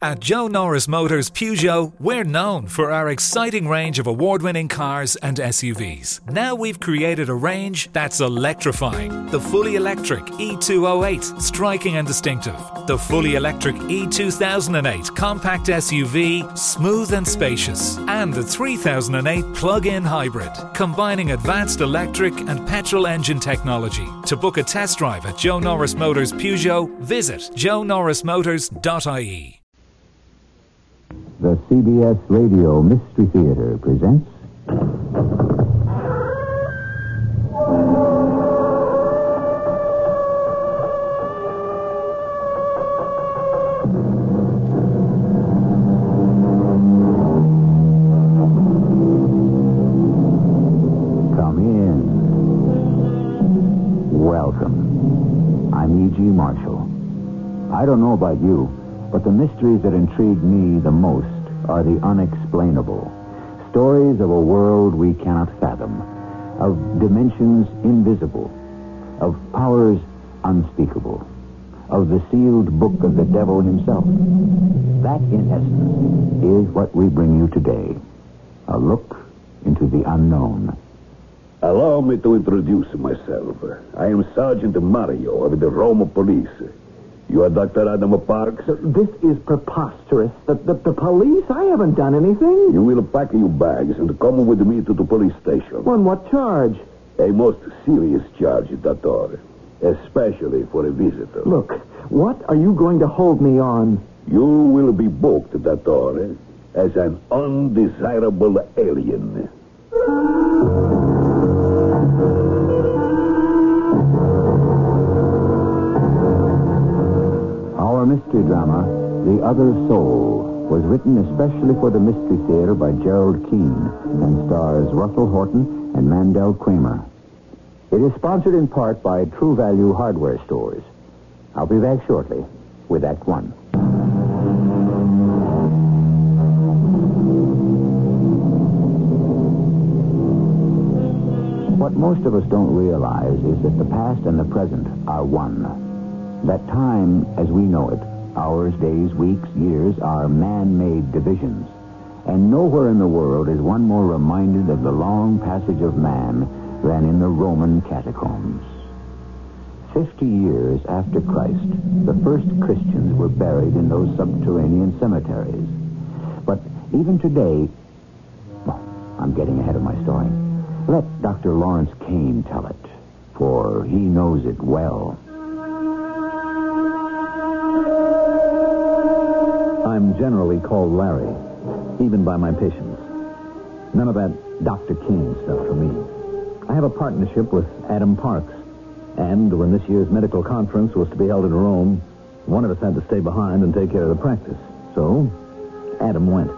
At Joe Norris Motors Peugeot, we're known for our exciting range of award winning cars and SUVs. Now we've created a range that's electrifying. The fully electric E208, striking and distinctive. The fully electric E2008 compact SUV, smooth and spacious. And the 3008 plug in hybrid, combining advanced electric and petrol engine technology. To book a test drive at Joe Norris Motors Peugeot, visit joenorrismotors.ie. The CBS Radio Mystery Theater presents. Come in. Welcome. I'm E.G. Marshall. I don't know about you, but the mysteries that intrigue me the most are the unexplainable. Stories of a world we cannot fathom, of dimensions invisible, of powers unspeakable, of the sealed book of the devil himself. That, in essence, is what we bring you today. A look into the unknown. Allow me to introduce myself. I am Sergeant Mario of the Roma Police. You are Dr. Adam Parks? This is preposterous. The, the, the police? I haven't done anything. You will pack your bags and come with me to the police station. On what charge? A most serious charge, Doctor. Especially for a visitor. Look, what are you going to hold me on? You will be booked, Doctor, as an undesirable alien. Mystery drama, The Other Soul, was written especially for the Mystery Theater by Gerald Keane and stars Russell Horton and Mandel Kramer. It is sponsored in part by True Value Hardware Stores. I'll be back shortly with Act One. What most of us don't realize is that the past and the present are one. That time, as we know it, hours, days, weeks, years, are man-made divisions. And nowhere in the world is one more reminded of the long passage of man than in the Roman catacombs. Fifty years after Christ, the first Christians were buried in those subterranean cemeteries. But even today, well, I'm getting ahead of my story. Let Dr. Lawrence Kane tell it, for he knows it well. I'm generally called Larry, even by my patients. None of that Dr. King stuff for me. I have a partnership with Adam Parks. And when this year's medical conference was to be held in Rome, one of us had to stay behind and take care of the practice. So, Adam went.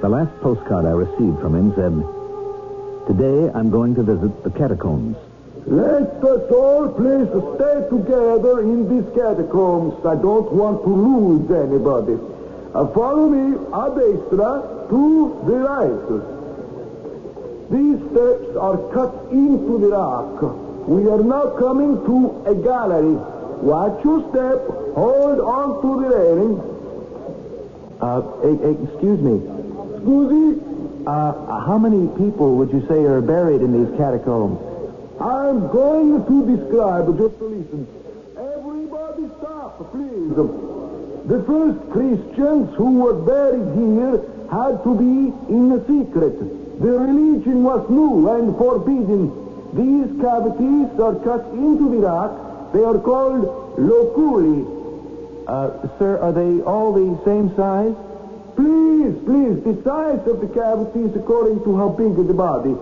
The last postcard I received from him said, Today I'm going to visit the catacombs. Let us all please stay together in these catacombs. I don't want to lose anybody. Follow me a destra to the right. These steps are cut into the rock. We are now coming to a gallery. Watch your step. Hold on to the railing. Uh, excuse me. Scusi, Uh, how many people would you say are buried in these catacombs? I'm going to describe, just listen. Everybody stop, please. The first Christians who were buried here had to be in secret. The religion was new and forbidden. These cavities are cut into the rock. They are called loculi. Uh, sir, are they all the same size? Please, please, the size of the cavity is according to how big the body.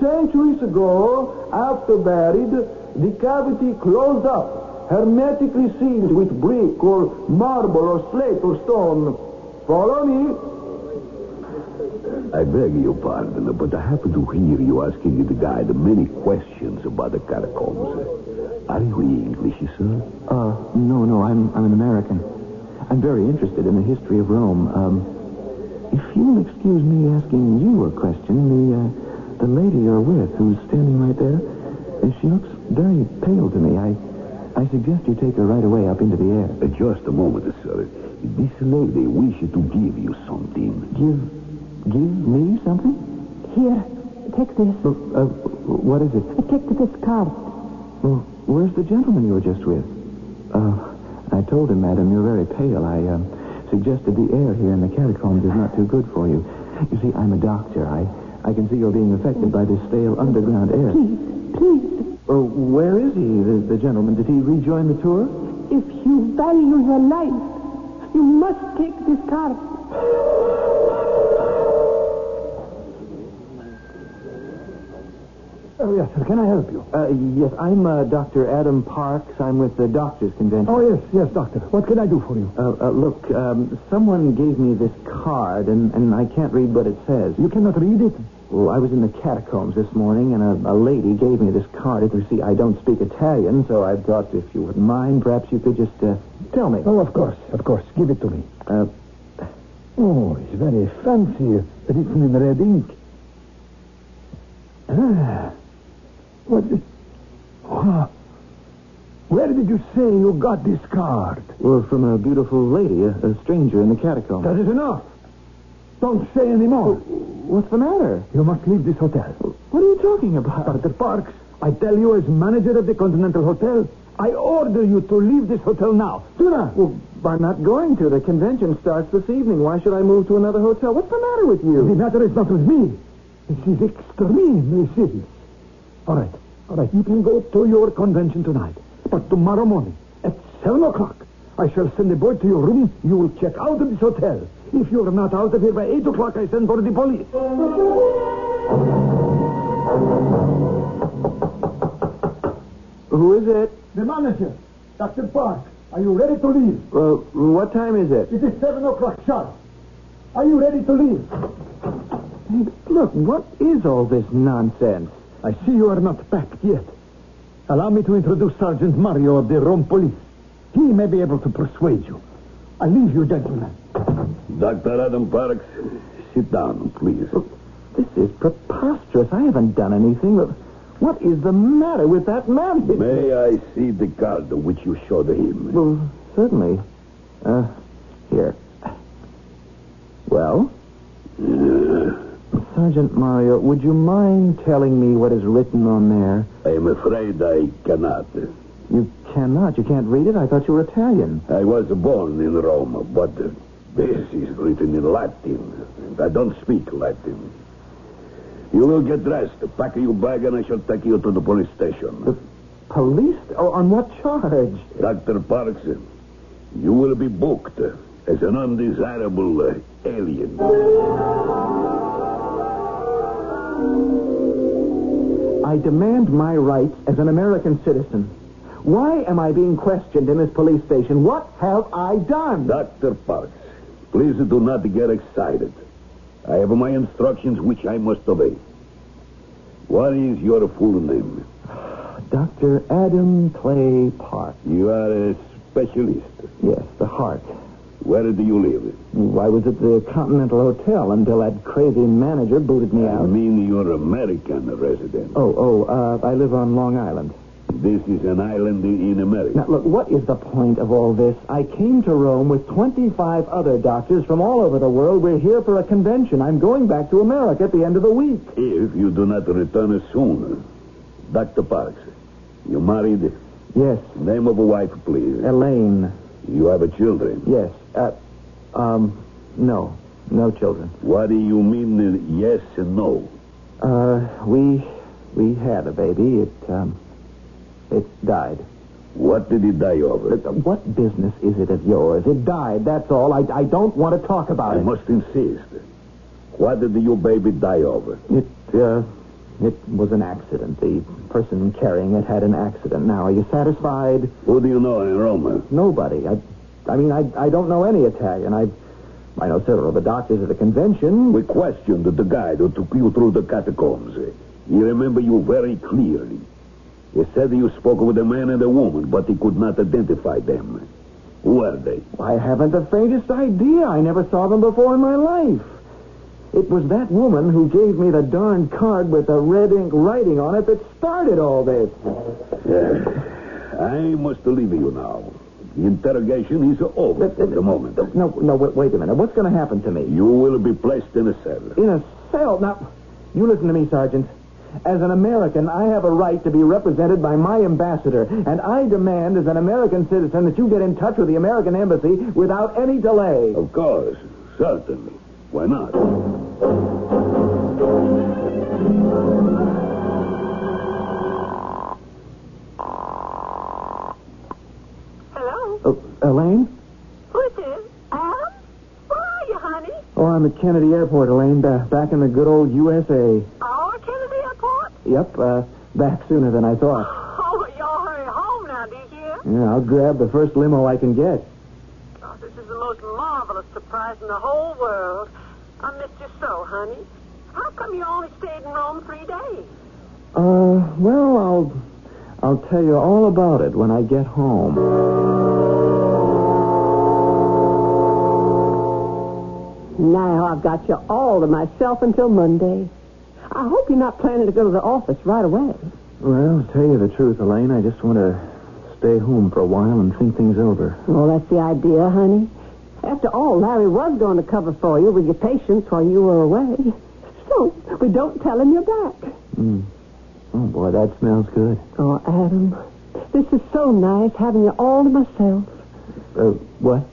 Centuries ago, after buried, the cavity closed up, hermetically sealed with brick or marble or slate or stone. Follow me. I beg your pardon, but I happen to hear you asking the guide many questions about the catacombs. Are you English, sir? Uh, no, no, I'm, I'm an American. I'm very interested in the history of Rome. Um, if you'll excuse me asking you a question, the, uh, the lady you're with, who's standing right there, uh, she looks very pale to me. I, I suggest you take her right away up into the air. Uh, just a moment, sir. This lady wishes to give you something. Give, give me something? Here, take this. Uh, uh, what is it? Take this card. Well, where's the gentleman you were just with? Uh, I told him, madam, you're very pale. I uh, suggested the air here in the catacombs is not too good for you. You see, I'm a doctor. I, I can see you're being affected by this stale underground air. Please, please. Oh, where is he, the, the gentleman? Did he rejoin the tour? If you value your life, you must take this card. Oh, yes, sir. Can I help you? Uh, yes, I'm uh, Dr. Adam Parks. I'm with the Doctors Convention. Oh, yes, yes, doctor. What can I do for you? Uh, uh, look, um, someone gave me this card, and, and I can't read what it says. You cannot read it? Well, I was in the catacombs this morning, and a, a lady gave me this card. You see, I don't speak Italian, so I thought if you wouldn't mind, perhaps you could just uh, tell me. Oh, of course, of course. Give it to me. Uh, Oh, it's very fancy. Written in red ink. Ah. What is... Ah. Where did you say you got this card? well, from a beautiful lady, a, a stranger in the catacombs. That is enough. Don't say any more. What's the matter? You must leave this hotel. What are you talking about? Dr. Parks, I tell you as manager of the Continental Hotel, I order you to leave this hotel now. Do not. Well, I'm not going to. The convention starts this evening. Why should I move to another hotel? What's the matter with you? The matter is not with me. This is extremely serious. All right. All right. You can go to your convention tonight. But tomorrow morning at 7 o'clock, I shall send a boy to your room. You will check out of this hotel. If you are not out of here by 8 o'clock, I send for the police. Who is it? The manager, Dr. Park, are you ready to leave? Well, what time is it? It is 7 o'clock sharp. Are you ready to leave? Hey, look, what is all this nonsense? I see you are not packed yet. Allow me to introduce Sergeant Mario of the Rome Police. He may be able to persuade you. I leave you, gentlemen. Dr. Adam Parks, sit down, please. This is preposterous. I haven't done anything. What is the matter with that man? May I see the card which you showed him? Well, certainly. Uh, here. Well? Sergeant Mario, would you mind telling me what is written on there? I am afraid I cannot. You cannot. You can't read it? I thought you were Italian. I was born in Rome, but this is written in Latin, and I don't speak Latin. You will get dressed, pack your bag, and I shall take you to the police station. The police? Oh, on what charge? Dr. Parks, you will be booked as an undesirable uh, alien. I demand my rights as an American citizen. Why am I being questioned in this police station? What have I done? Dr. Parks, please do not get excited. I have my instructions which I must obey. What is your full name? Dr. Adam Clay Park. You are a specialist. Yes, the heart. Where do you live? I was at the Continental Hotel until that crazy manager booted me out. I mean you're American resident. Oh, oh, uh, I live on Long Island. This is an island in America. Now, look, what is the point of all this? I came to Rome with 25 other doctors from all over the world. We're here for a convention. I'm going back to America at the end of the week. If you do not return soon, Dr. Parks, you married? Yes, Name of a wife, please. Elaine. You have a children. Yes. Uh, um, no. No children. What do you mean yes and no? Uh, we, we had a baby. It, um, it died. What did it die over? Uh, What business is it of yours? It died, that's all. I, I don't want to talk about it. I it. must insist. What did your baby die over? It, uh, it was an accident. The person carrying it had an accident. Now, are you satisfied? Who do you know in Rome? Nobody. I, I mean, I, I don't know any Italian. I, I know several of the doctors at the convention. We questioned the guide who took you through the catacombs. He remembered you very clearly. He said you spoke with a man and a woman, but he could not identify them. Who are they? I haven't the faintest idea. I never saw them before in my life. It was that woman who gave me the darn card with the red ink writing on it that started all this. Yes. I must leave you now. The interrogation is over for the moment. No, no, wait, wait a minute. What's going to happen to me? You will be placed in a cell. In a cell? Now, you listen to me, Sergeant. As an American, I have a right to be represented by my ambassador, and I demand, as an American citizen, that you get in touch with the American embassy without any delay. Of course. Certainly. Why not? Hello? Oh, Elaine? Who is this? Adam? Where are you, honey? Oh, I'm at Kennedy Airport, Elaine, ba- back in the good old USA. Kennedy Airport? Yep, uh, back sooner than I thought. Oh, y'all hurry home now, do you hear? Yeah, I'll grab the first limo I can get. Oh, this is the most marvelous surprise in the whole world. I missed you so, honey. How come you only stayed in Rome three days? Uh, well, I'll, I'll tell you all about it when I get home. Now I've got you all to myself until Monday. I hope you're not planning to go to the office right away. Well, to tell you the truth, Elaine, I just want to stay home for a while and think things over. Well, that's the idea, honey. After all, Larry was going to cover for you with your patients while you were away. So, we don't tell him you're back. Mm. Oh, boy, that smells good. Oh, Adam, this is so nice having you all to myself. Uh, what?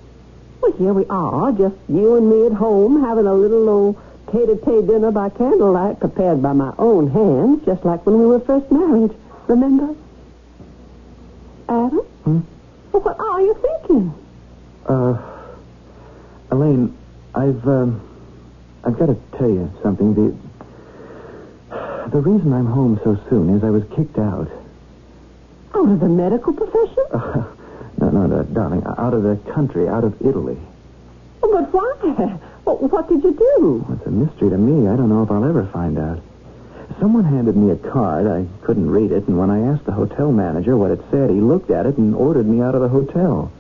Well, here we are, just you and me at home, having a little old tete-a-tete dinner by candlelight prepared by my own hands, just like when we were first married. Remember? Adam? Hmm? Well, what are you thinking? Uh, Elaine, I've, um, I've got to tell you something. The, the reason I'm home so soon is I was kicked out. Out of the medical profession? Uh, no, no, no, darling, out of the country, out of Italy. Oh, but why? What, what did you do? It's a mystery to me. I don't know if I'll ever find out. Someone handed me a card. I couldn't read it, and when I asked the hotel manager what it said, he looked at it and ordered me out of the hotel.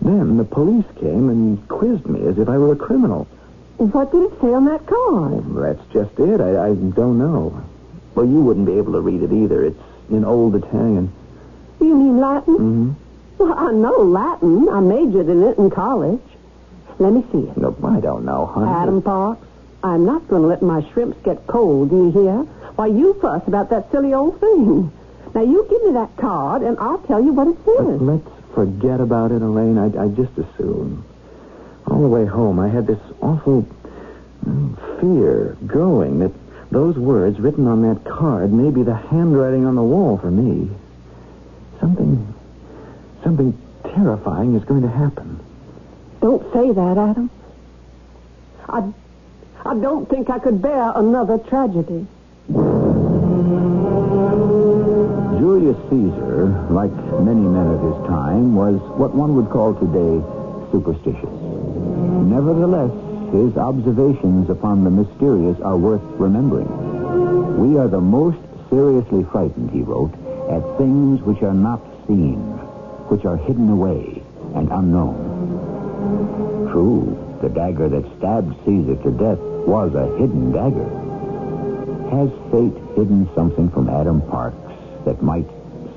Then the police came and quizzed me as if I were a criminal. What did it say on that card? That's just it. I, I don't know. Well, you wouldn't be able to read it either. It's in old Italian. You mean Latin? Mm-hmm. Well, I know Latin. I majored in it in college. Let me see it. No, I don't know, honey. Adam Parks, I'm not going to let my shrimps get cold, do you hear? Why, you fuss about that silly old thing. Now, you give me that card, and I'll tell you what it says. Let's forget about it, Elaine. I, I just assume. All the way home, I had this awful mm, fear growing that those words written on that card may be the handwriting on the wall for me. Something, something terrifying is going to happen. Don't say that, Adam. I, I don't think I could bear another tragedy. Julius Caesar, like many men of his time, was what one would call today superstitious. Nevertheless, his observations upon the mysterious are worth remembering. We are the most seriously frightened, he wrote, at things which are not seen, which are hidden away and unknown. True, the dagger that stabbed Caesar to death was a hidden dagger. Has fate hidden something from Adam Parks that might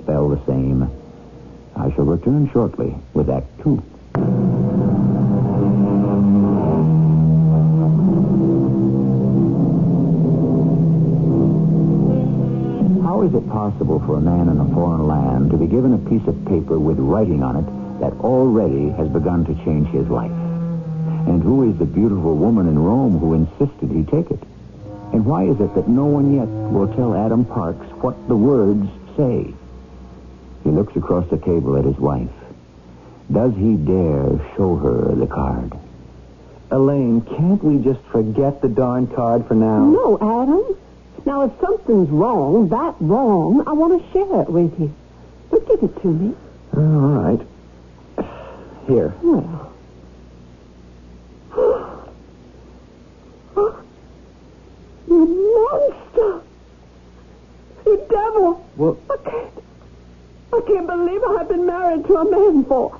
spell the same? I shall return shortly with Act Two. How is it possible for a man in a foreign land to be given a piece of paper with writing on it that already has begun to change his life? And who is the beautiful woman in Rome who insisted he take it? And why is it that no one yet will tell Adam Parks what the words say? He looks across the table at his wife. Does he dare show her the card? Elaine, can't we just forget the darn card for now? No, Adam. Now, if something's wrong, that wrong, I want to share it with you. But give it to me. All right. Here. Well. you monster! You devil! Well, I can't. I can't believe I've been married to a man for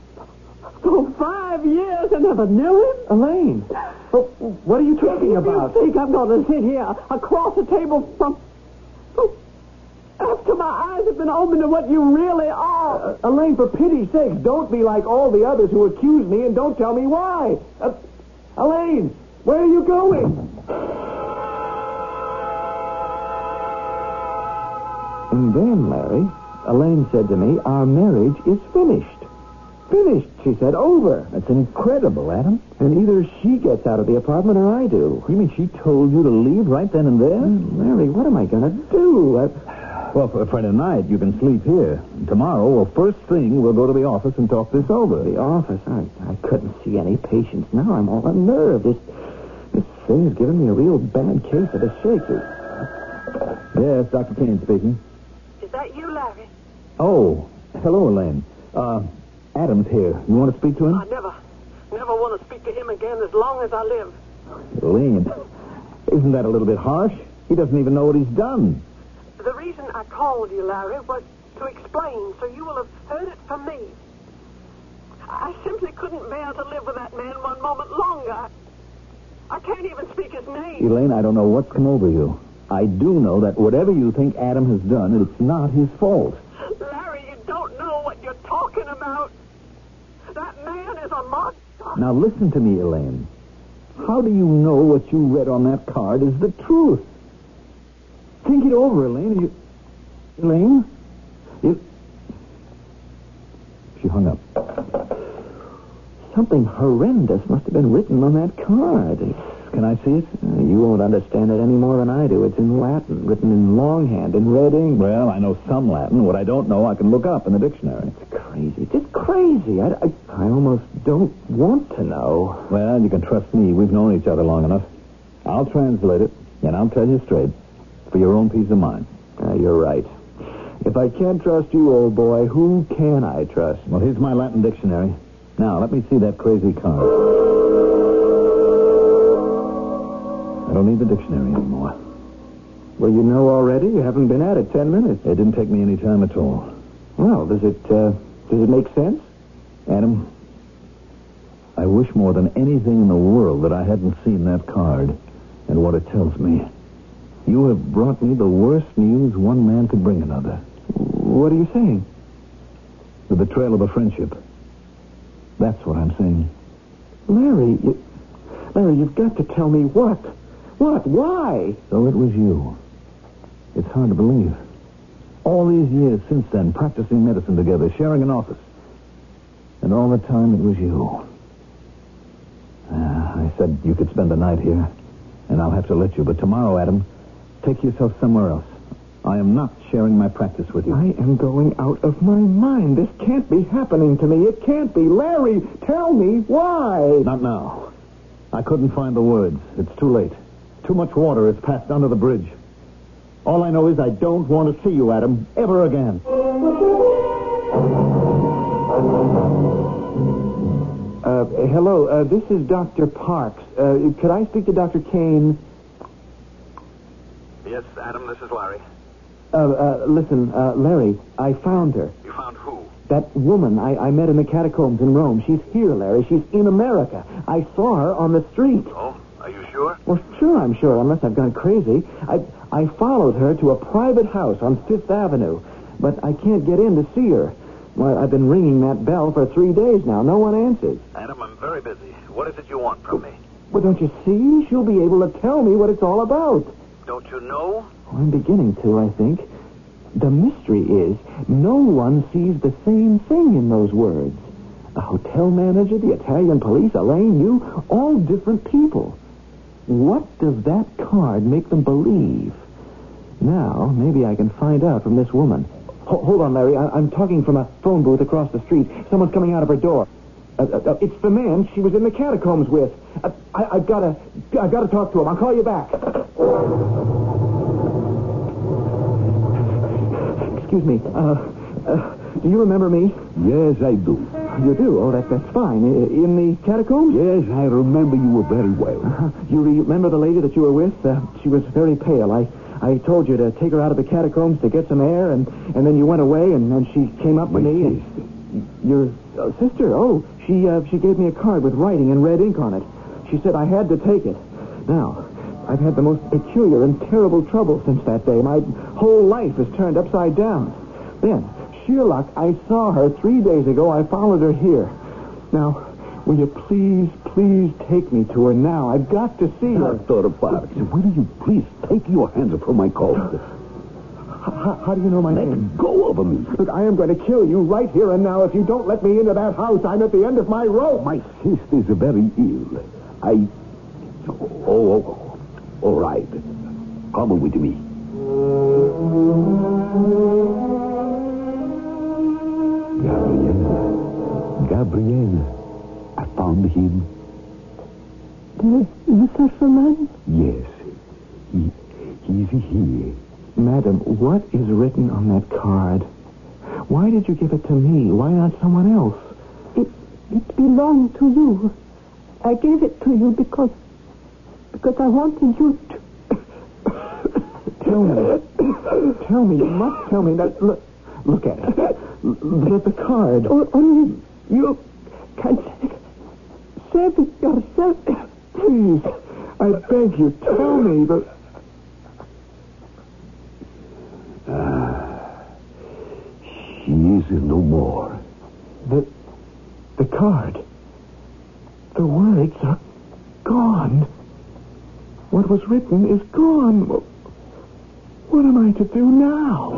for five years and never knew him. Elaine, oh, what are you talking about? You think I'm going to sit here across the table from from, After my eyes have been opened to what you really are. Uh, Elaine, for pity's sake, don't be like all the others who accuse me and don't tell me why. Uh, Elaine, where are you going? And then, Larry, Elaine said to me, our marriage is finished. Finished, she said, over. That's incredible, Adam. And either she gets out of the apartment or I do. You mean she told you to leave right then and there? Larry, what am I going to do? I... Well, for, for tonight, you can sleep here. Tomorrow, well, first thing, we'll go to the office and talk this over. The office? I, I couldn't see any patients. Now I'm all unnerved. This, this thing has given me a real bad case of the shakes. Yes, Dr. Kane speaking. Is that you, Larry? Oh, hello, Elaine. Uh, Adam's here. You want to speak to him? I never, never want to speak to him again as long as I live. Elaine, isn't that a little bit harsh? He doesn't even know what he's done. The reason I called you, Larry, was to explain, so you will have heard it from me. I simply couldn't bear to live with that man one moment longer. I can't even speak his name. Elaine, I don't know what's come over you. I do know that whatever you think Adam has done, it's not his fault. Larry, you don't know what you're talking about. That man is a monster. Now listen to me, Elaine. How do you know what you read on that card is the truth? Think it over, Elaine. You... Elaine? You... She hung up. Something horrendous must have been written on that card. Can I see it? Uh, you won't understand it any more than I do. It's in Latin, written in longhand, in red ink. Well, I know some Latin. What I don't know, I can look up in the dictionary. It's crazy. It's crazy. I, I, I almost don't want to know. Well, you can trust me. We've known each other long enough. I'll translate it, and I'll tell you straight, for your own peace of mind. Uh, you're right. If I can't trust you, old boy, who can I trust? Well, here's my Latin dictionary. Now, let me see that crazy card. I don't need the dictionary anymore. Well, you know already. You haven't been at it ten minutes. It didn't take me any time at all. Well, does it uh, does it make sense? Adam, I wish more than anything in the world that I hadn't seen that card and what it tells me. You have brought me the worst news one man could bring another. What are you saying? The betrayal of a friendship. That's what I'm saying. Larry, you, Larry, you've got to tell me what. What? Why? So it was you. It's hard to believe. All these years since then, practicing medicine together, sharing an office. And all the time it was you. Uh, I said you could spend the night here, and I'll have to let you. But tomorrow, Adam, take yourself somewhere else. I am not sharing my practice with you. I am going out of my mind. This can't be happening to me. It can't be. Larry, tell me why. Not now. I couldn't find the words. It's too late. Too much water has passed under the bridge. All I know is I don't want to see you, Adam, ever again. Uh, hello, uh, this is Dr. Parks. Uh, could I speak to Dr. Kane? Yes, Adam, this is Larry. Uh, uh, listen, uh, Larry, I found her. You found who? That woman I, I met in the catacombs in Rome. She's here, Larry. She's in America. I saw her on the street. Oh, are you sure? Well, sure, I'm sure, unless I've gone crazy. I, I followed her to a private house on Fifth Avenue, but I can't get in to see her. Well, I've been ringing that bell for three days now. No one answers. Adam, I'm very busy. What is it you want from me? Well, don't you see? She'll be able to tell me what it's all about. Don't you know? I'm beginning to, I think. The mystery is no one sees the same thing in those words. A hotel manager, the Italian police, Elaine, you, all different people. What does that card make them believe? Now, maybe I can find out from this woman. Ho- hold on, Larry. I- am talking from a phone booth across the street. Someone's coming out of her door. Uh, uh, uh, it's the man she was in the catacombs with. Uh, I- I've got to, I've got to talk to him. I'll call you back. Excuse me. Uh, uh, do you remember me? Yes, I do. You do? Oh, that, that's fine. In the catacombs? Yes, I remember you were very well. Uh, you remember the lady that you were with? Uh, she was very pale. I, I told you to take her out of the catacombs to get some air, and, and then you went away, and then she came up My to me. And your uh, sister? Oh, she uh, she gave me a card with writing in red ink on it. She said I had to take it. Now, I've had the most peculiar and terrible trouble since that day. My whole life is turned upside down. Then, sheer luck, I saw her three days ago. I followed her here. Now, will you please, please take me to her now? I've got to see her. Parks, will you please take your hands from my coat? How, how do you know my name? Let go of me. Look, I am going to kill you right here and now. If you don't let me into that house, I'm at the end of my rope. My sister is very ill. I... Oh, oh, oh, all right. Come with me. Gabriel. Gabriel. I found him. The, the fisherman? Yes. He, he's here. Madam, what is written on that card? Why did you give it to me? Why not someone else? It, it belonged to you. I gave it to you because, because I wanted you to. Tell me. tell me. You must tell me that. Look, look at it. Look at the card. O- Only you can save it yourself. Please, I beg you, tell me the. She is no more. The, the card. The words are gone. What was written is gone. What am I to do now?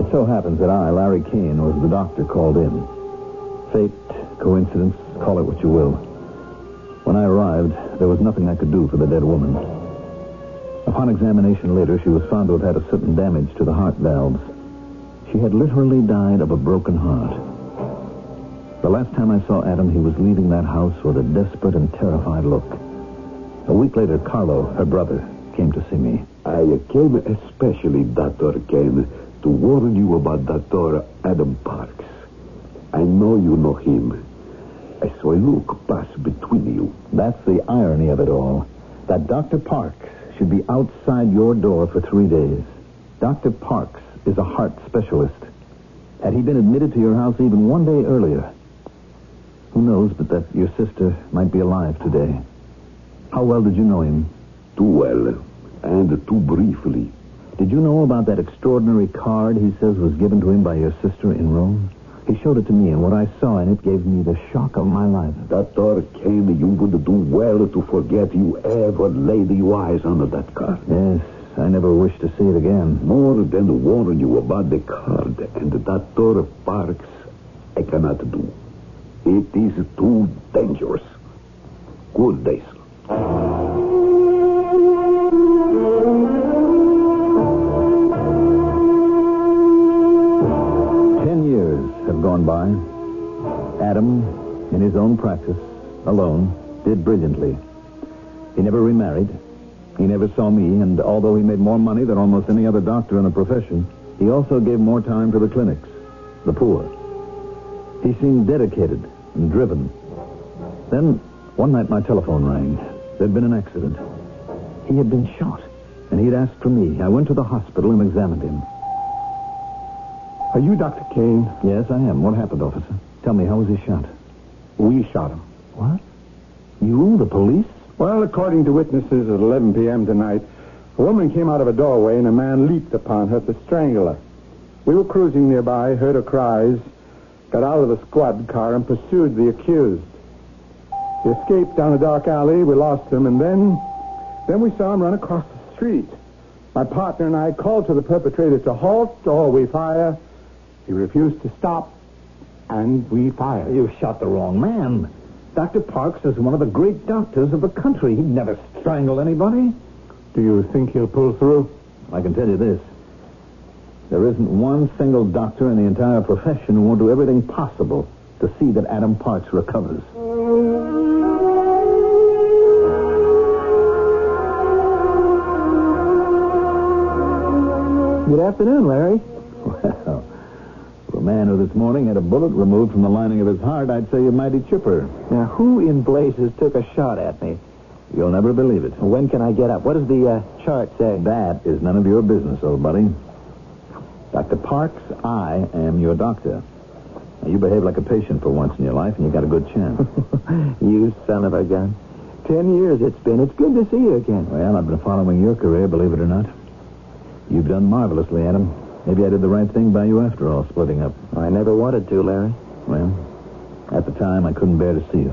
It so happens that I, Larry Kane, was the doctor called in. Fate, coincidence, call it what you will. When I arrived, there was nothing I could do for the dead woman. Upon examination later, she was found to have had a certain damage to the heart valves. She had literally died of a broken heart. The last time I saw Adam, he was leaving that house with a desperate and terrified look. A week later, Carlo, her brother, came to see me. I came especially, Dr. Kane, to warn you about Dr. Adam Parks. I know you know him. I saw a look pass between you. That's the irony of it all. That Dr. Parks should be outside your door for three days. Dr. Parks is a heart specialist. Had he been admitted to your house even one day earlier, who knows but that your sister might be alive today? How well did you know him? Too well, and too briefly. Did you know about that extraordinary card he says was given to him by your sister in Rome? He showed it to me, and what I saw in it gave me the shock of my life. Dr. Kane, you would do well to forget you ever laid your eyes on that card. Yes, I never wish to see it again. More than warn you about the card and Dr. Parks, I cannot do. It is too dangerous. Good day, sir. Gone by. Adam, in his own practice, alone, did brilliantly. He never remarried. He never saw me, and although he made more money than almost any other doctor in the profession, he also gave more time to the clinics, the poor. He seemed dedicated and driven. Then, one night my telephone rang. There'd been an accident. He had been shot, and he'd asked for me. I went to the hospital and examined him. Are you Dr. Kane? Yes, I am. What happened, officer? Tell me, how was he shot? We shot him. What? You, the police? Well, according to witnesses at 11 p.m. tonight, a woman came out of a doorway and a man leaped upon her to strangle her. We were cruising nearby, heard her cries, got out of the squad car and pursued the accused. He escaped down a dark alley. We lost him, and then, then we saw him run across the street. My partner and I called to the perpetrator to halt or we fire. He refused to stop, and we fired. You shot the wrong man. Dr. Parks is one of the great doctors of the country. He'd never strangle anybody. Do you think he'll pull through? I can tell you this. There isn't one single doctor in the entire profession who won't do everything possible to see that Adam Parks recovers. Good afternoon, Larry. Well, for a man who this morning had a bullet removed from the lining of his heart, I'd say you're mighty chipper. Now, who in blazes took a shot at me? You'll never believe it. When can I get up? What does the uh, chart say? That is none of your business, old buddy. Dr. Parks, I am your doctor. You behaved like a patient for once in your life, and you got a good chance. you son of a gun. Ten years it's been. It's good to see you again. well, I've been following your career, believe it or not. You've done marvelously, Adam. Maybe I did the right thing by you after all, splitting up. I never wanted to, Larry. Well, at the time, I couldn't bear to see you.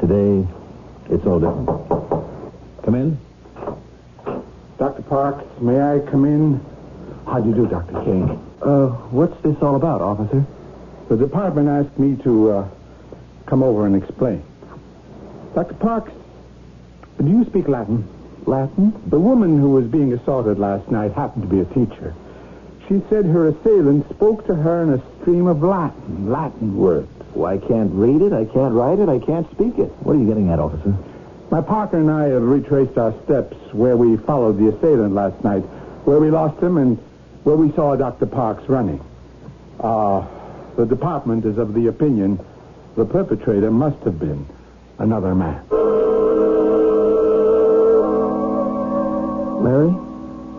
Today, it's all different. Come in. Dr. Parks, may I come in? How do you do, Dr. King? Uh, what's this all about, officer? The department asked me to uh, come over and explain. Dr. Parks, do you speak Latin? Latin? The woman who was being assaulted last night happened to be a teacher. She said her assailant spoke to her in a stream of Latin, Latin words. Well, I can't read it, I can't write it, I can't speak it. What are you getting at, officer? My partner and I have retraced our steps where we followed the assailant last night, where we lost him, and where we saw Dr. Parks running. Uh, the department is of the opinion the perpetrator must have been another man. Larry,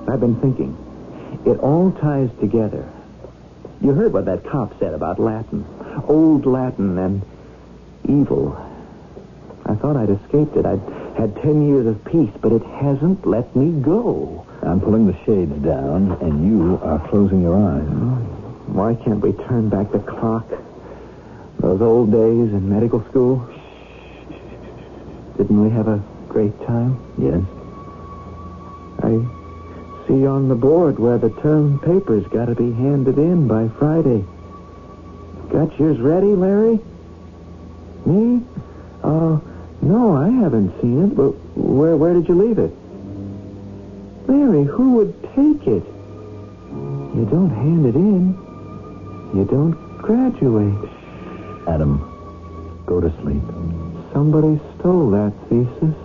I've been thinking. It all ties together. You heard what that cop said about Latin. Old Latin and evil. I thought I'd escaped it. I'd had ten years of peace, but it hasn't let me go. I'm pulling the shades down, and you are closing your eyes. Oh, why can't we turn back the clock? Those old days in medical school? Didn't we have a great time? Yes? I see on the board where the term paper's got to be handed in by Friday. Got yours ready, Larry? Me? Uh, no, I haven't seen it, but where, where did you leave it? Larry, who would take it? You don't hand it in. You don't graduate. Adam, go to sleep. Somebody stole that thesis.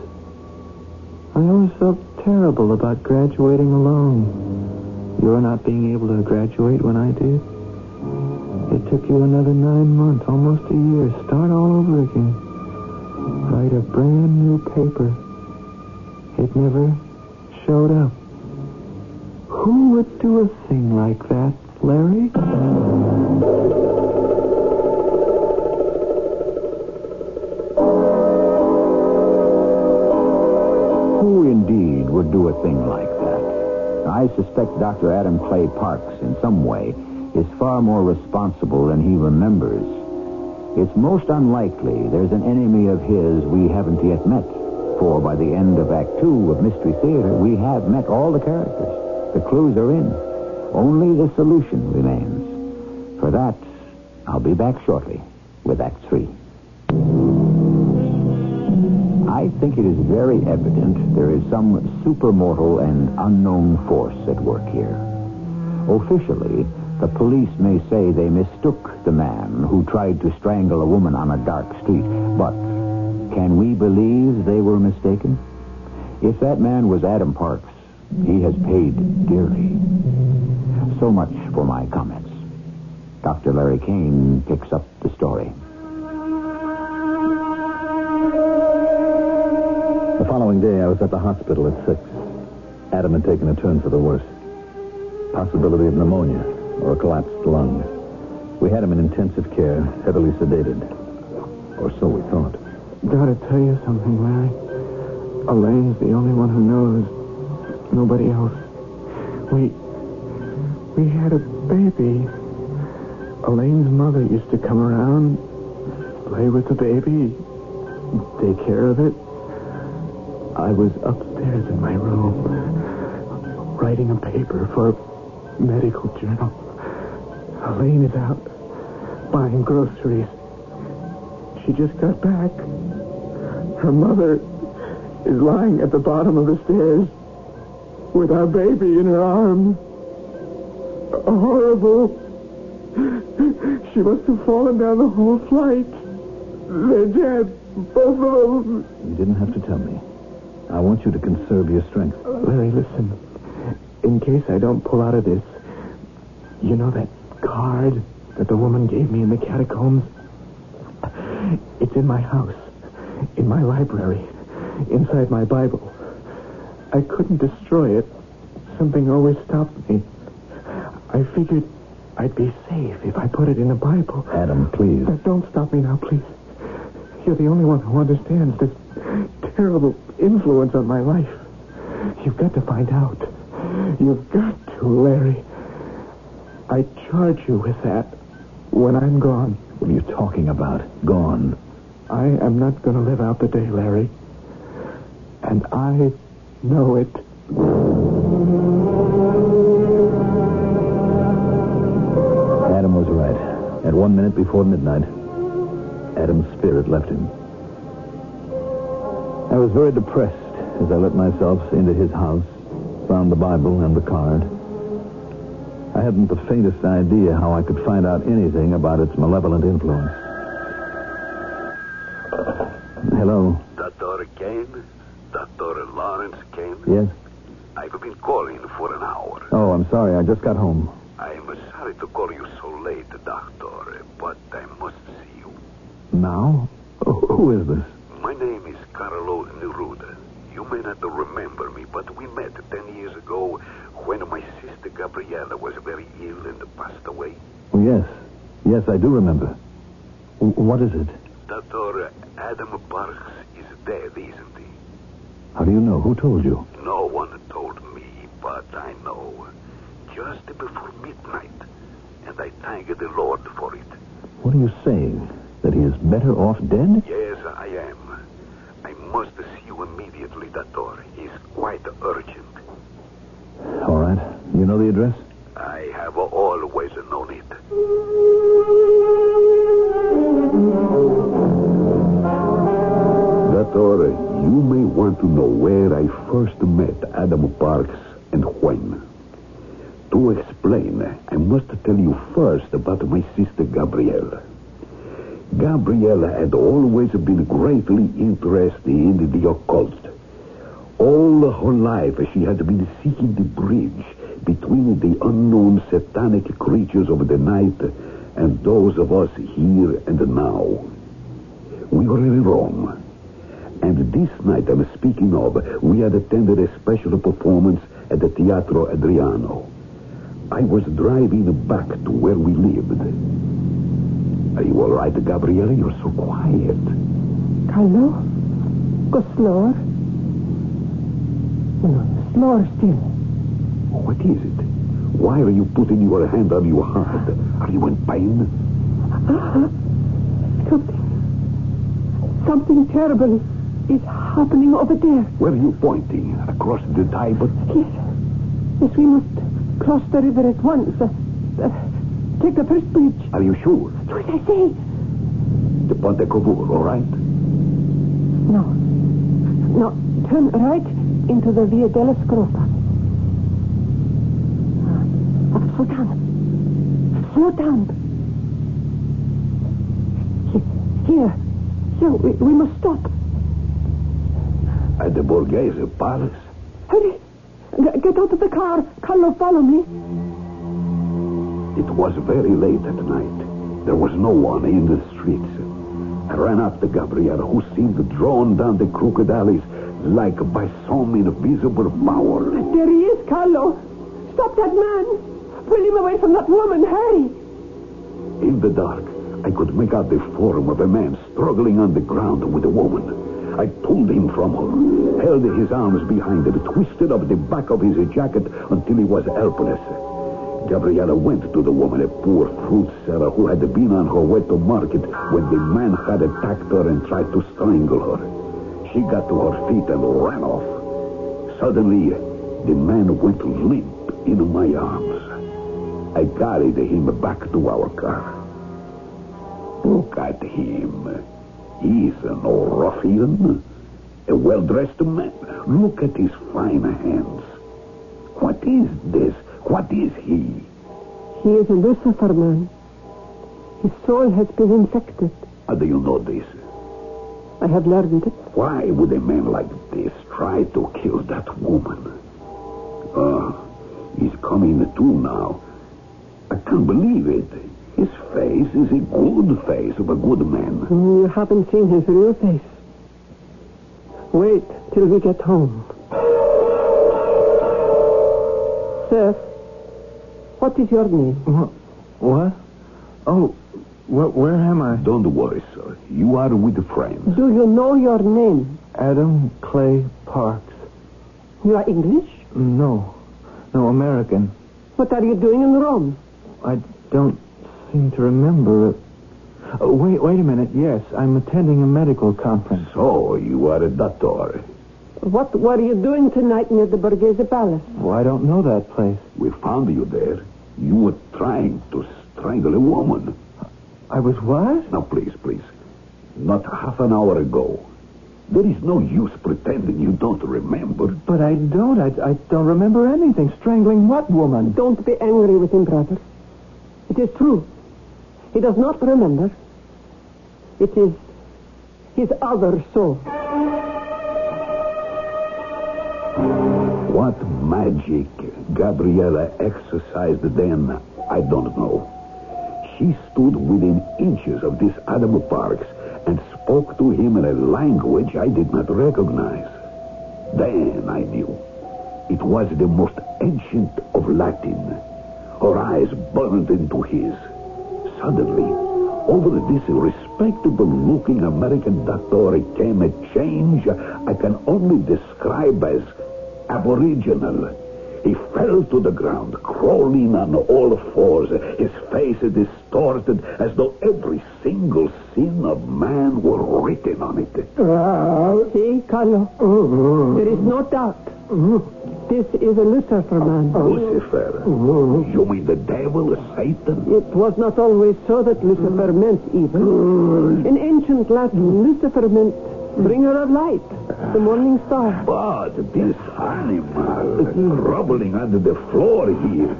I always felt terrible about graduating alone. You're not being able to graduate when I did. It took you another nine months, almost a year. Start all over again. Write a brand new paper. It never showed up. Who would do a thing like that, Larry? Would do a thing like that? I suspect Dr. Adam Clay Parks, in some way, is far more responsible than he remembers. It's most unlikely there's an enemy of his we haven't yet met. For by the end of Act Two of Mystery Theater, we have met all the characters. The clues are in. Only the solution remains. For that, I'll be back shortly with Act Three. I think it is very evident there is some supermortal and unknown force at work here. Officially, the police may say they mistook the man who tried to strangle a woman on a dark street, but can we believe they were mistaken? If that man was Adam Parks, he has paid dearly. So much for my comments. Dr. Larry Kane picks up the story. Following day, I was at the hospital at 6. Adam had taken a turn for the worse. Possibility of pneumonia or a collapsed lung. We had him in intensive care, heavily sedated. Or so we thought. Gotta tell you something, Larry. Elaine's the only one who knows. Nobody else. We. We had a baby. Elaine's mother used to come around, play with the baby, take care of it. I was upstairs in my room, writing a paper for a medical journal. Elaine is out buying groceries. She just got back. Her mother is lying at the bottom of the stairs with our baby in her arms. Horrible. She must have fallen down the whole flight. They're dead, both of them. You didn't have to tell me. I want you to conserve your strength. Oh, Larry, listen. In case I don't pull out of this, you know that card that the woman gave me in the catacombs? It's in my house, in my library, inside my Bible. I couldn't destroy it. Something always stopped me. I figured I'd be safe if I put it in the Bible. Adam, please. Don't stop me now, please. You're the only one who understands this terrible influence on my life. You've got to find out. You've got to, Larry. I charge you with that when I'm gone. What are you talking about? Gone. I am not going to live out the day, Larry. And I know it. Adam was right. At one minute before midnight, Adam's spirit left him. I was very depressed as I let myself into his house, found the Bible and the card. I hadn't the faintest idea how I could find out anything about its malevolent influence. Hello. Dr. Kane? Dr. Lawrence Kane? Yes? I've been calling for an hour. Oh, I'm sorry. I just got home. I'm sorry to call you so late, Doctor, but I must see you. Now? Oh, who is this? My name is Carlo Neruda. You may not remember me, but we met ten years ago when my sister Gabriella was very ill and passed away. Oh, yes. Yes, I do remember. What is it? Dr. Adam Parks is dead, isn't he? How do you know? Who told you? No one told me, but I know. Just before midnight. And I thank the Lord for it. What are you saying? That he is better off dead? Yes, I am. I must see you immediately, Doctor. It's quite urgent. All right. You know the address? I have always known it. Doctor, you may want to know where I first met Adam Parks and when. To explain, I must tell you first about my sister Gabriella. Gabriella had always been greatly interested in the occult. All her life, she had been seeking the bridge between the unknown satanic creatures of the night and those of us here and now. We were in Rome. And this night I'm speaking of, we had attended a special performance at the Teatro Adriano. I was driving back to where we lived. Are you all right, Gabriella? You're so quiet. Carlo? Go slower. No, slower still. What is it? Why are you putting your hand on your heart? Are you in pain? Something. Something terrible is happening over there. Where are you pointing? Across the Tiber? Yes. Yes, we must cross the river at once. Uh, uh, take the first bridge. Are you sure? Do as I say. The Ponte Cavour, all right? No. No. Turn right into the Via della Scrofa. Ah, Slow down. Slow down. Here. Here. We, we must stop. At the Borghese Palace? Hurry. Get out of the car. Carlo, follow me. It was very late at night. There was no one in the streets. I ran after Gabriella, who seemed drawn down the crooked alleys like by some invisible power. There he is, Carlo. Stop that man. Pull him away from that woman. Hurry. In the dark, I could make out the form of a man struggling on the ground with a woman. I pulled him from her, held his arms behind him, twisted up the back of his jacket until he was helpless. Gabriella went to the woman, a poor fruit seller who had been on her way to market when the man had attacked her and tried to strangle her. She got to her feet and ran off. Suddenly, the man went limp in my arms. I carried him back to our car. Look at him. He's no ruffian. A well-dressed man. Look at his fine hands. What is this? What is he? He is a Lucifer man. His soul has been infected. How do you know this? I have learned it. Why would a man like this try to kill that woman? Ah, he's coming to now. I can't believe it. His face is a good face of a good man. You haven't seen his real face. Wait till we get home. Sir, what is your name? Well, What? Oh, wh- where am I? Don't worry, sir. You are with the friends. Do you know your name? Adam Clay Parks. You are English? No. No, American. What are you doing in Rome? I don't seem to remember. Oh, wait, wait a minute. Yes, I'm attending a medical conference. So, you are a doctor. What were you doing tonight near the Borghese Palace? Oh, I don't know that place. We found you there. You were trying to strangle a woman. I was what? Now, please, please. Not half an hour ago. There is no use pretending you don't remember. But I don't. I, I don't remember anything. Strangling what woman? Don't be angry with him, brother. It is true. He does not remember. It is his other soul. What magic Gabriella exercised then, I don't know. She stood within inches of this Adam Parks and spoke to him in a language I did not recognize. Then I knew. It was the most ancient of Latin. Her eyes burned into his. Suddenly, over this respectable-looking American doctor came a change I can only describe as aboriginal. He fell to the ground, crawling on all fours, his face distorted as though every single sin of man were written on it. See, Carlo? There is no doubt. This is a Lucifer man. Lucifer? You mean the devil, Satan? It was not always so that Lucifer meant evil. In ancient Latin, Lucifer meant bringer a light, the morning star. But this animal groveling under the floor here,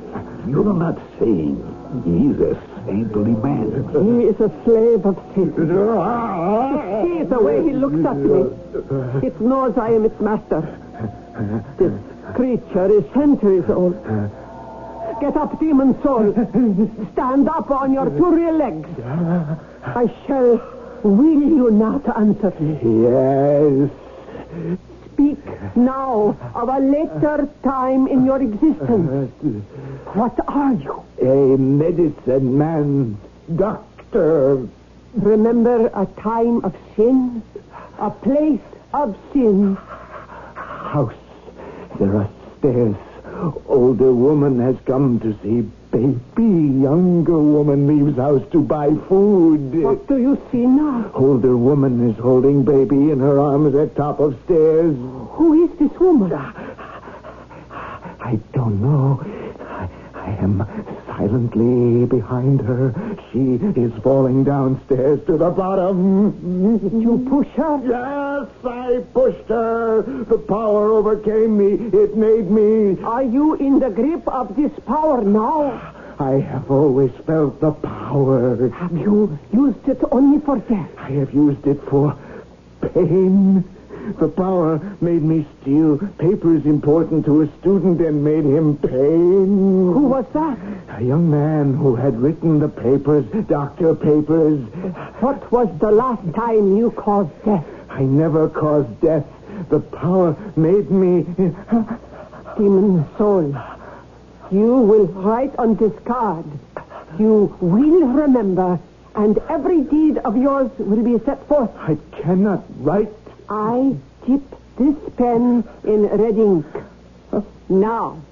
you're not saying he's a saintly man. He is a slave of Satan. See the way he looks at me. It knows I am its master. This creature is centuries old. Get up, demon soul. Stand up on your two real legs. I shall will you not answer me. Yes. Speak now of a later time in your existence. What are you? A medicine man. Doctor. Remember a time of sin? A place of sin? House. There are stairs. Older woman has come to see baby. Younger woman leaves house to buy food. What do you see now? Older woman is holding baby in her arms at top of stairs. Who is this woman? I don't know. I, I am silently behind her. She is falling downstairs to the bottom. Did you push her? Yes, I pushed her. The power overcame me. It made me. Are you in the grip of this power now? I have always felt the power. Have you used it only for death? I have used it for pain. The power made me steal papers important to a student and made him pain. Who was that? A young man who had written the papers, doctor papers. What was the last time you caused death? I never caused death. The power made me. Demon soul, you will write on this card. You will remember, and every deed of yours will be set forth. I cannot write. I dip this pen in red ink. Now,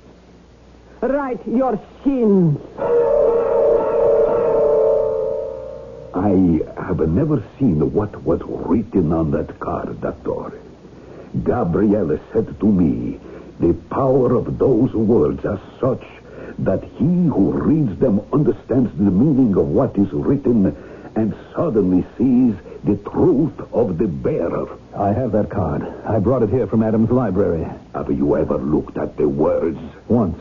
write your sins. I have never seen what was written on that card, Doctor. Gabriella said to me, the power of those words are such that he who reads them understands the meaning of what is written and suddenly sees the truth of the bearer. I have that card. I brought it here from Adam's library. Have you ever looked at the words? Once.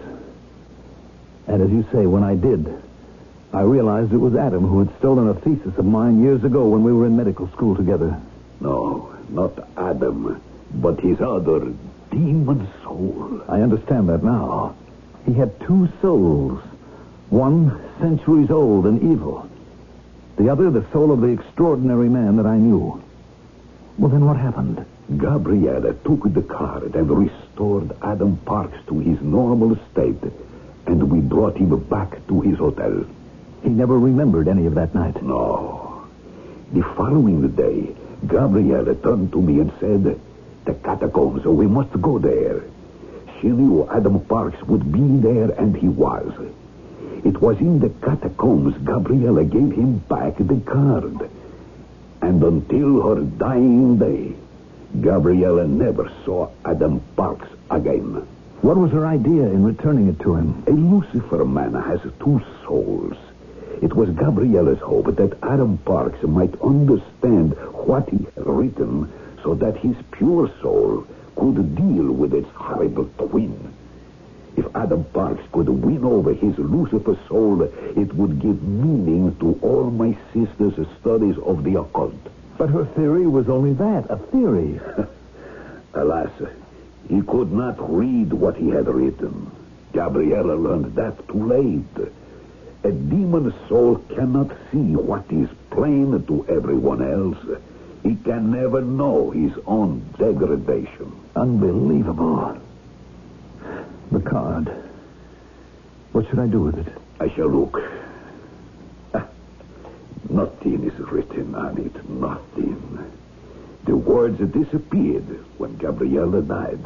And as you say, when I did, I realized it was Adam who had stolen a thesis of mine years ago when we were in medical school together. No, not Adam, but his other demon soul. I understand that now. He had two souls. One centuries old and evil. The other, the soul of the extraordinary man that I knew. Well, then what happened? Gabriella took the card and restored Adam Parks to his normal state, and we brought him back to his hotel. He never remembered any of that night. No. The following day, Gabriella turned to me and said, The catacombs, we must go there. She knew Adam Parks would be there, and he was. It was in the catacombs Gabriella gave him back the card. And until her dying day, Gabriella never saw Adam Parks again. What was her idea in returning it to him? A Lucifer man has two souls. It was Gabriella's hope that Adam Parks might understand what he had written so that his pure soul could deal with its horrible twin. If Adam Parks could win over his Lucifer soul, it would give meaning to all my sister's studies of the occult. But her theory was only that, a theory. Alas, he could not read what he had written. Gabriella learned that too late. A demon soul cannot see what is plain to everyone else. He can never know his own degradation. Unbelievable. The card. What should I do with it? I shall look. Ah, nothing is written on it. Nothing. The words disappeared when Gabriella died.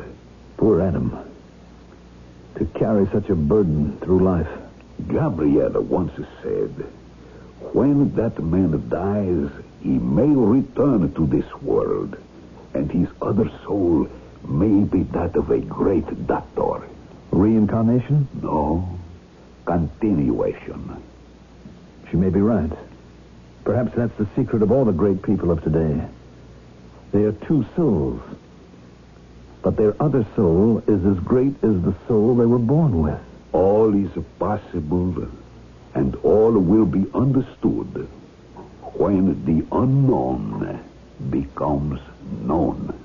Poor Adam. To carry such a burden through life. Gabriella once said, when that man dies, he may return to this world, and his other soul may be that of a great doctor. Reincarnation? No, continuation. She may be right. Perhaps that's the secret of all the great people of today. They are two souls. But their other soul is as great as the soul they were born with. All is possible, and all will be understood when the unknown becomes known.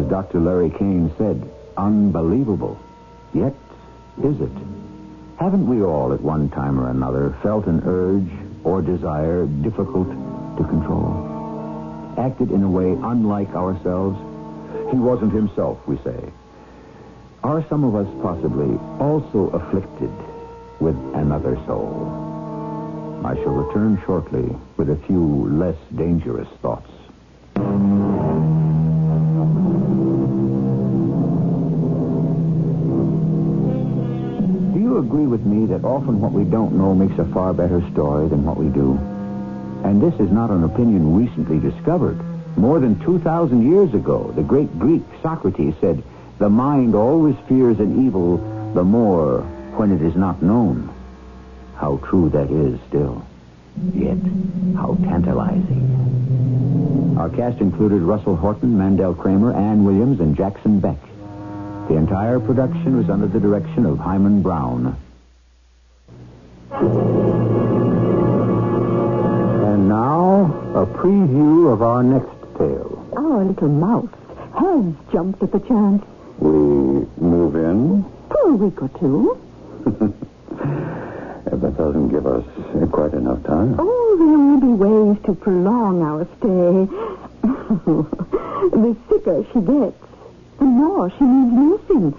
As Dr. Larry Kane said, unbelievable. Yet, is it? Haven't we all at one time or another felt an urge or desire difficult to control? Acted in a way unlike ourselves? He wasn't himself, we say. Are some of us possibly also afflicted with another soul? I shall return shortly with a few less dangerous thoughts. Agree with me that often what we don't know makes a far better story than what we do? And this is not an opinion recently discovered. More than 2,000 years ago, the great Greek Socrates said, The mind always fears an evil the more when it is not known. How true that is still. Yet, how tantalizing. Our cast included Russell Horton, Mandel Kramer, Ann Williams, and Jackson Beck. The entire production was under the direction of Himan Brown. And now, a preview of our next tale. Oh, our little mouse has jumped at the chance We move in? for a week or two. That doesn't give us quite enough time. Oh, there will be ways to prolong our stay. the sicker she gets, the more she needs nursing.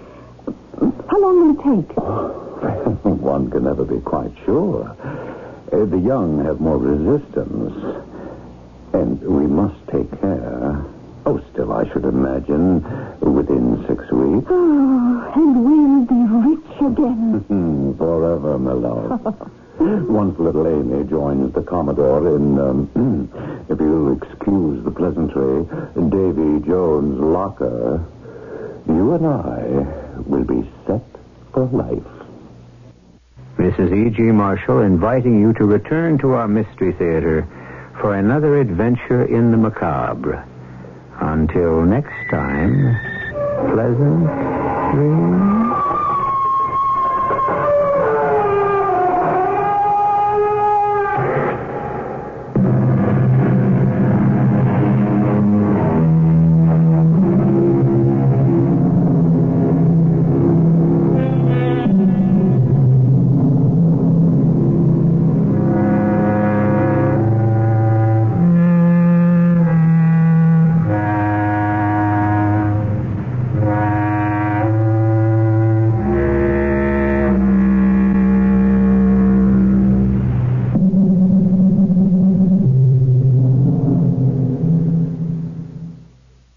How long will it take? One can never be quite sure. Uh, the young have more resistance, and we must take care. Oh, still, I should imagine within six weeks. Oh, and we'll be rich again. Forever, my love. Once little Amy joins the Commodore in, um, if you'll excuse the pleasantry, Davy Jones' locker, you and I will be set for life. Mrs. E.G. Marshall inviting you to return to our Mystery Theater for another adventure in the macabre. Until next time, pleasant dreams.